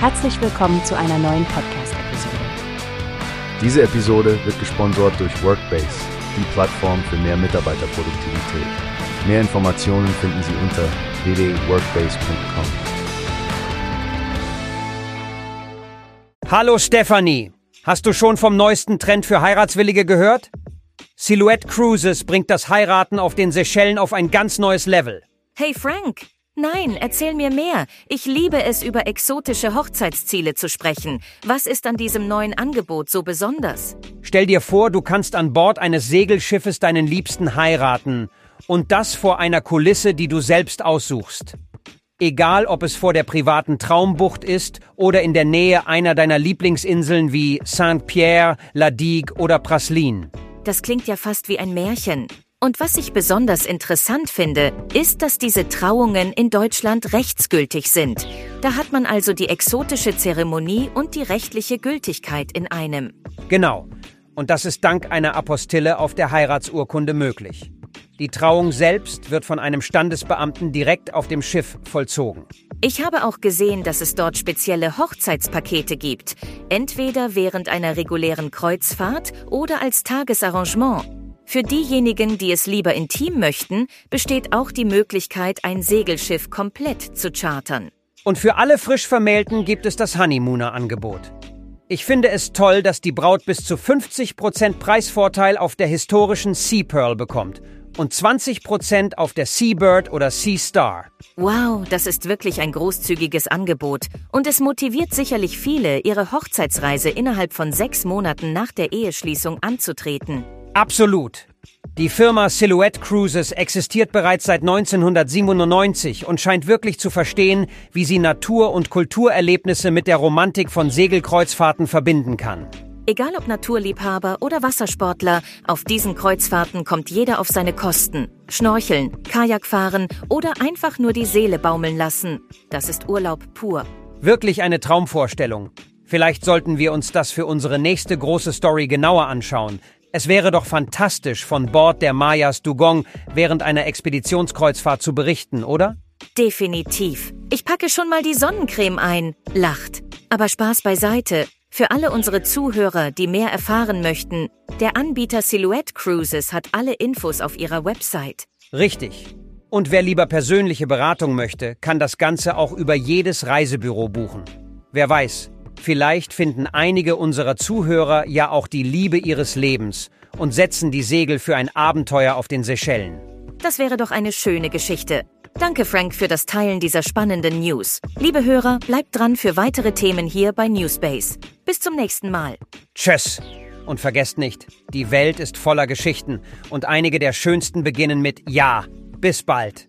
Herzlich willkommen zu einer neuen Podcast-Episode. Diese Episode wird gesponsert durch Workbase, die Plattform für mehr Mitarbeiterproduktivität. Mehr Informationen finden Sie unter www.workbase.com. Hallo Stephanie, hast du schon vom neuesten Trend für Heiratswillige gehört? Silhouette Cruises bringt das Heiraten auf den Seychellen auf ein ganz neues Level. Hey Frank, nein, erzähl mir mehr. Ich liebe es, über exotische Hochzeitsziele zu sprechen. Was ist an diesem neuen Angebot so besonders? Stell dir vor, du kannst an Bord eines Segelschiffes deinen Liebsten heiraten. Und das vor einer Kulisse, die du selbst aussuchst. Egal, ob es vor der privaten Traumbucht ist oder in der Nähe einer deiner Lieblingsinseln wie Saint-Pierre, La Digue oder Praslin. Das klingt ja fast wie ein Märchen. Und was ich besonders interessant finde, ist, dass diese Trauungen in Deutschland rechtsgültig sind. Da hat man also die exotische Zeremonie und die rechtliche Gültigkeit in einem. Genau. Und das ist dank einer Apostille auf der Heiratsurkunde möglich. Die Trauung selbst wird von einem Standesbeamten direkt auf dem Schiff vollzogen. Ich habe auch gesehen, dass es dort spezielle Hochzeitspakete gibt, entweder während einer regulären Kreuzfahrt oder als Tagesarrangement. Für diejenigen, die es lieber intim möchten, besteht auch die Möglichkeit, ein Segelschiff komplett zu chartern. Und für alle frisch Vermählten gibt es das Honeymooner-Angebot. Ich finde es toll, dass die Braut bis zu 50% Preisvorteil auf der historischen Sea Pearl bekommt und 20% auf der Seabird oder Sea Star. Wow, das ist wirklich ein großzügiges Angebot. Und es motiviert sicherlich viele, ihre Hochzeitsreise innerhalb von sechs Monaten nach der Eheschließung anzutreten. Absolut. Die Firma Silhouette Cruises existiert bereits seit 1997 und scheint wirklich zu verstehen, wie sie Natur- und Kulturerlebnisse mit der Romantik von Segelkreuzfahrten verbinden kann. Egal ob Naturliebhaber oder Wassersportler, auf diesen Kreuzfahrten kommt jeder auf seine Kosten. Schnorcheln, Kajakfahren oder einfach nur die Seele baumeln lassen. Das ist Urlaub pur. Wirklich eine Traumvorstellung. Vielleicht sollten wir uns das für unsere nächste große Story genauer anschauen. Es wäre doch fantastisch, von Bord der Mayas Dugong während einer Expeditionskreuzfahrt zu berichten, oder? Definitiv. Ich packe schon mal die Sonnencreme ein, lacht. Aber Spaß beiseite. Für alle unsere Zuhörer, die mehr erfahren möchten, der Anbieter Silhouette Cruises hat alle Infos auf ihrer Website. Richtig. Und wer lieber persönliche Beratung möchte, kann das Ganze auch über jedes Reisebüro buchen. Wer weiß, vielleicht finden einige unserer Zuhörer ja auch die Liebe ihres Lebens und setzen die Segel für ein Abenteuer auf den Seychellen. Das wäre doch eine schöne Geschichte. Danke, Frank, für das Teilen dieser spannenden News. Liebe Hörer, bleibt dran für weitere Themen hier bei Newspace. Bis zum nächsten Mal. Tschüss. Und vergesst nicht, die Welt ist voller Geschichten und einige der schönsten beginnen mit Ja. Bis bald.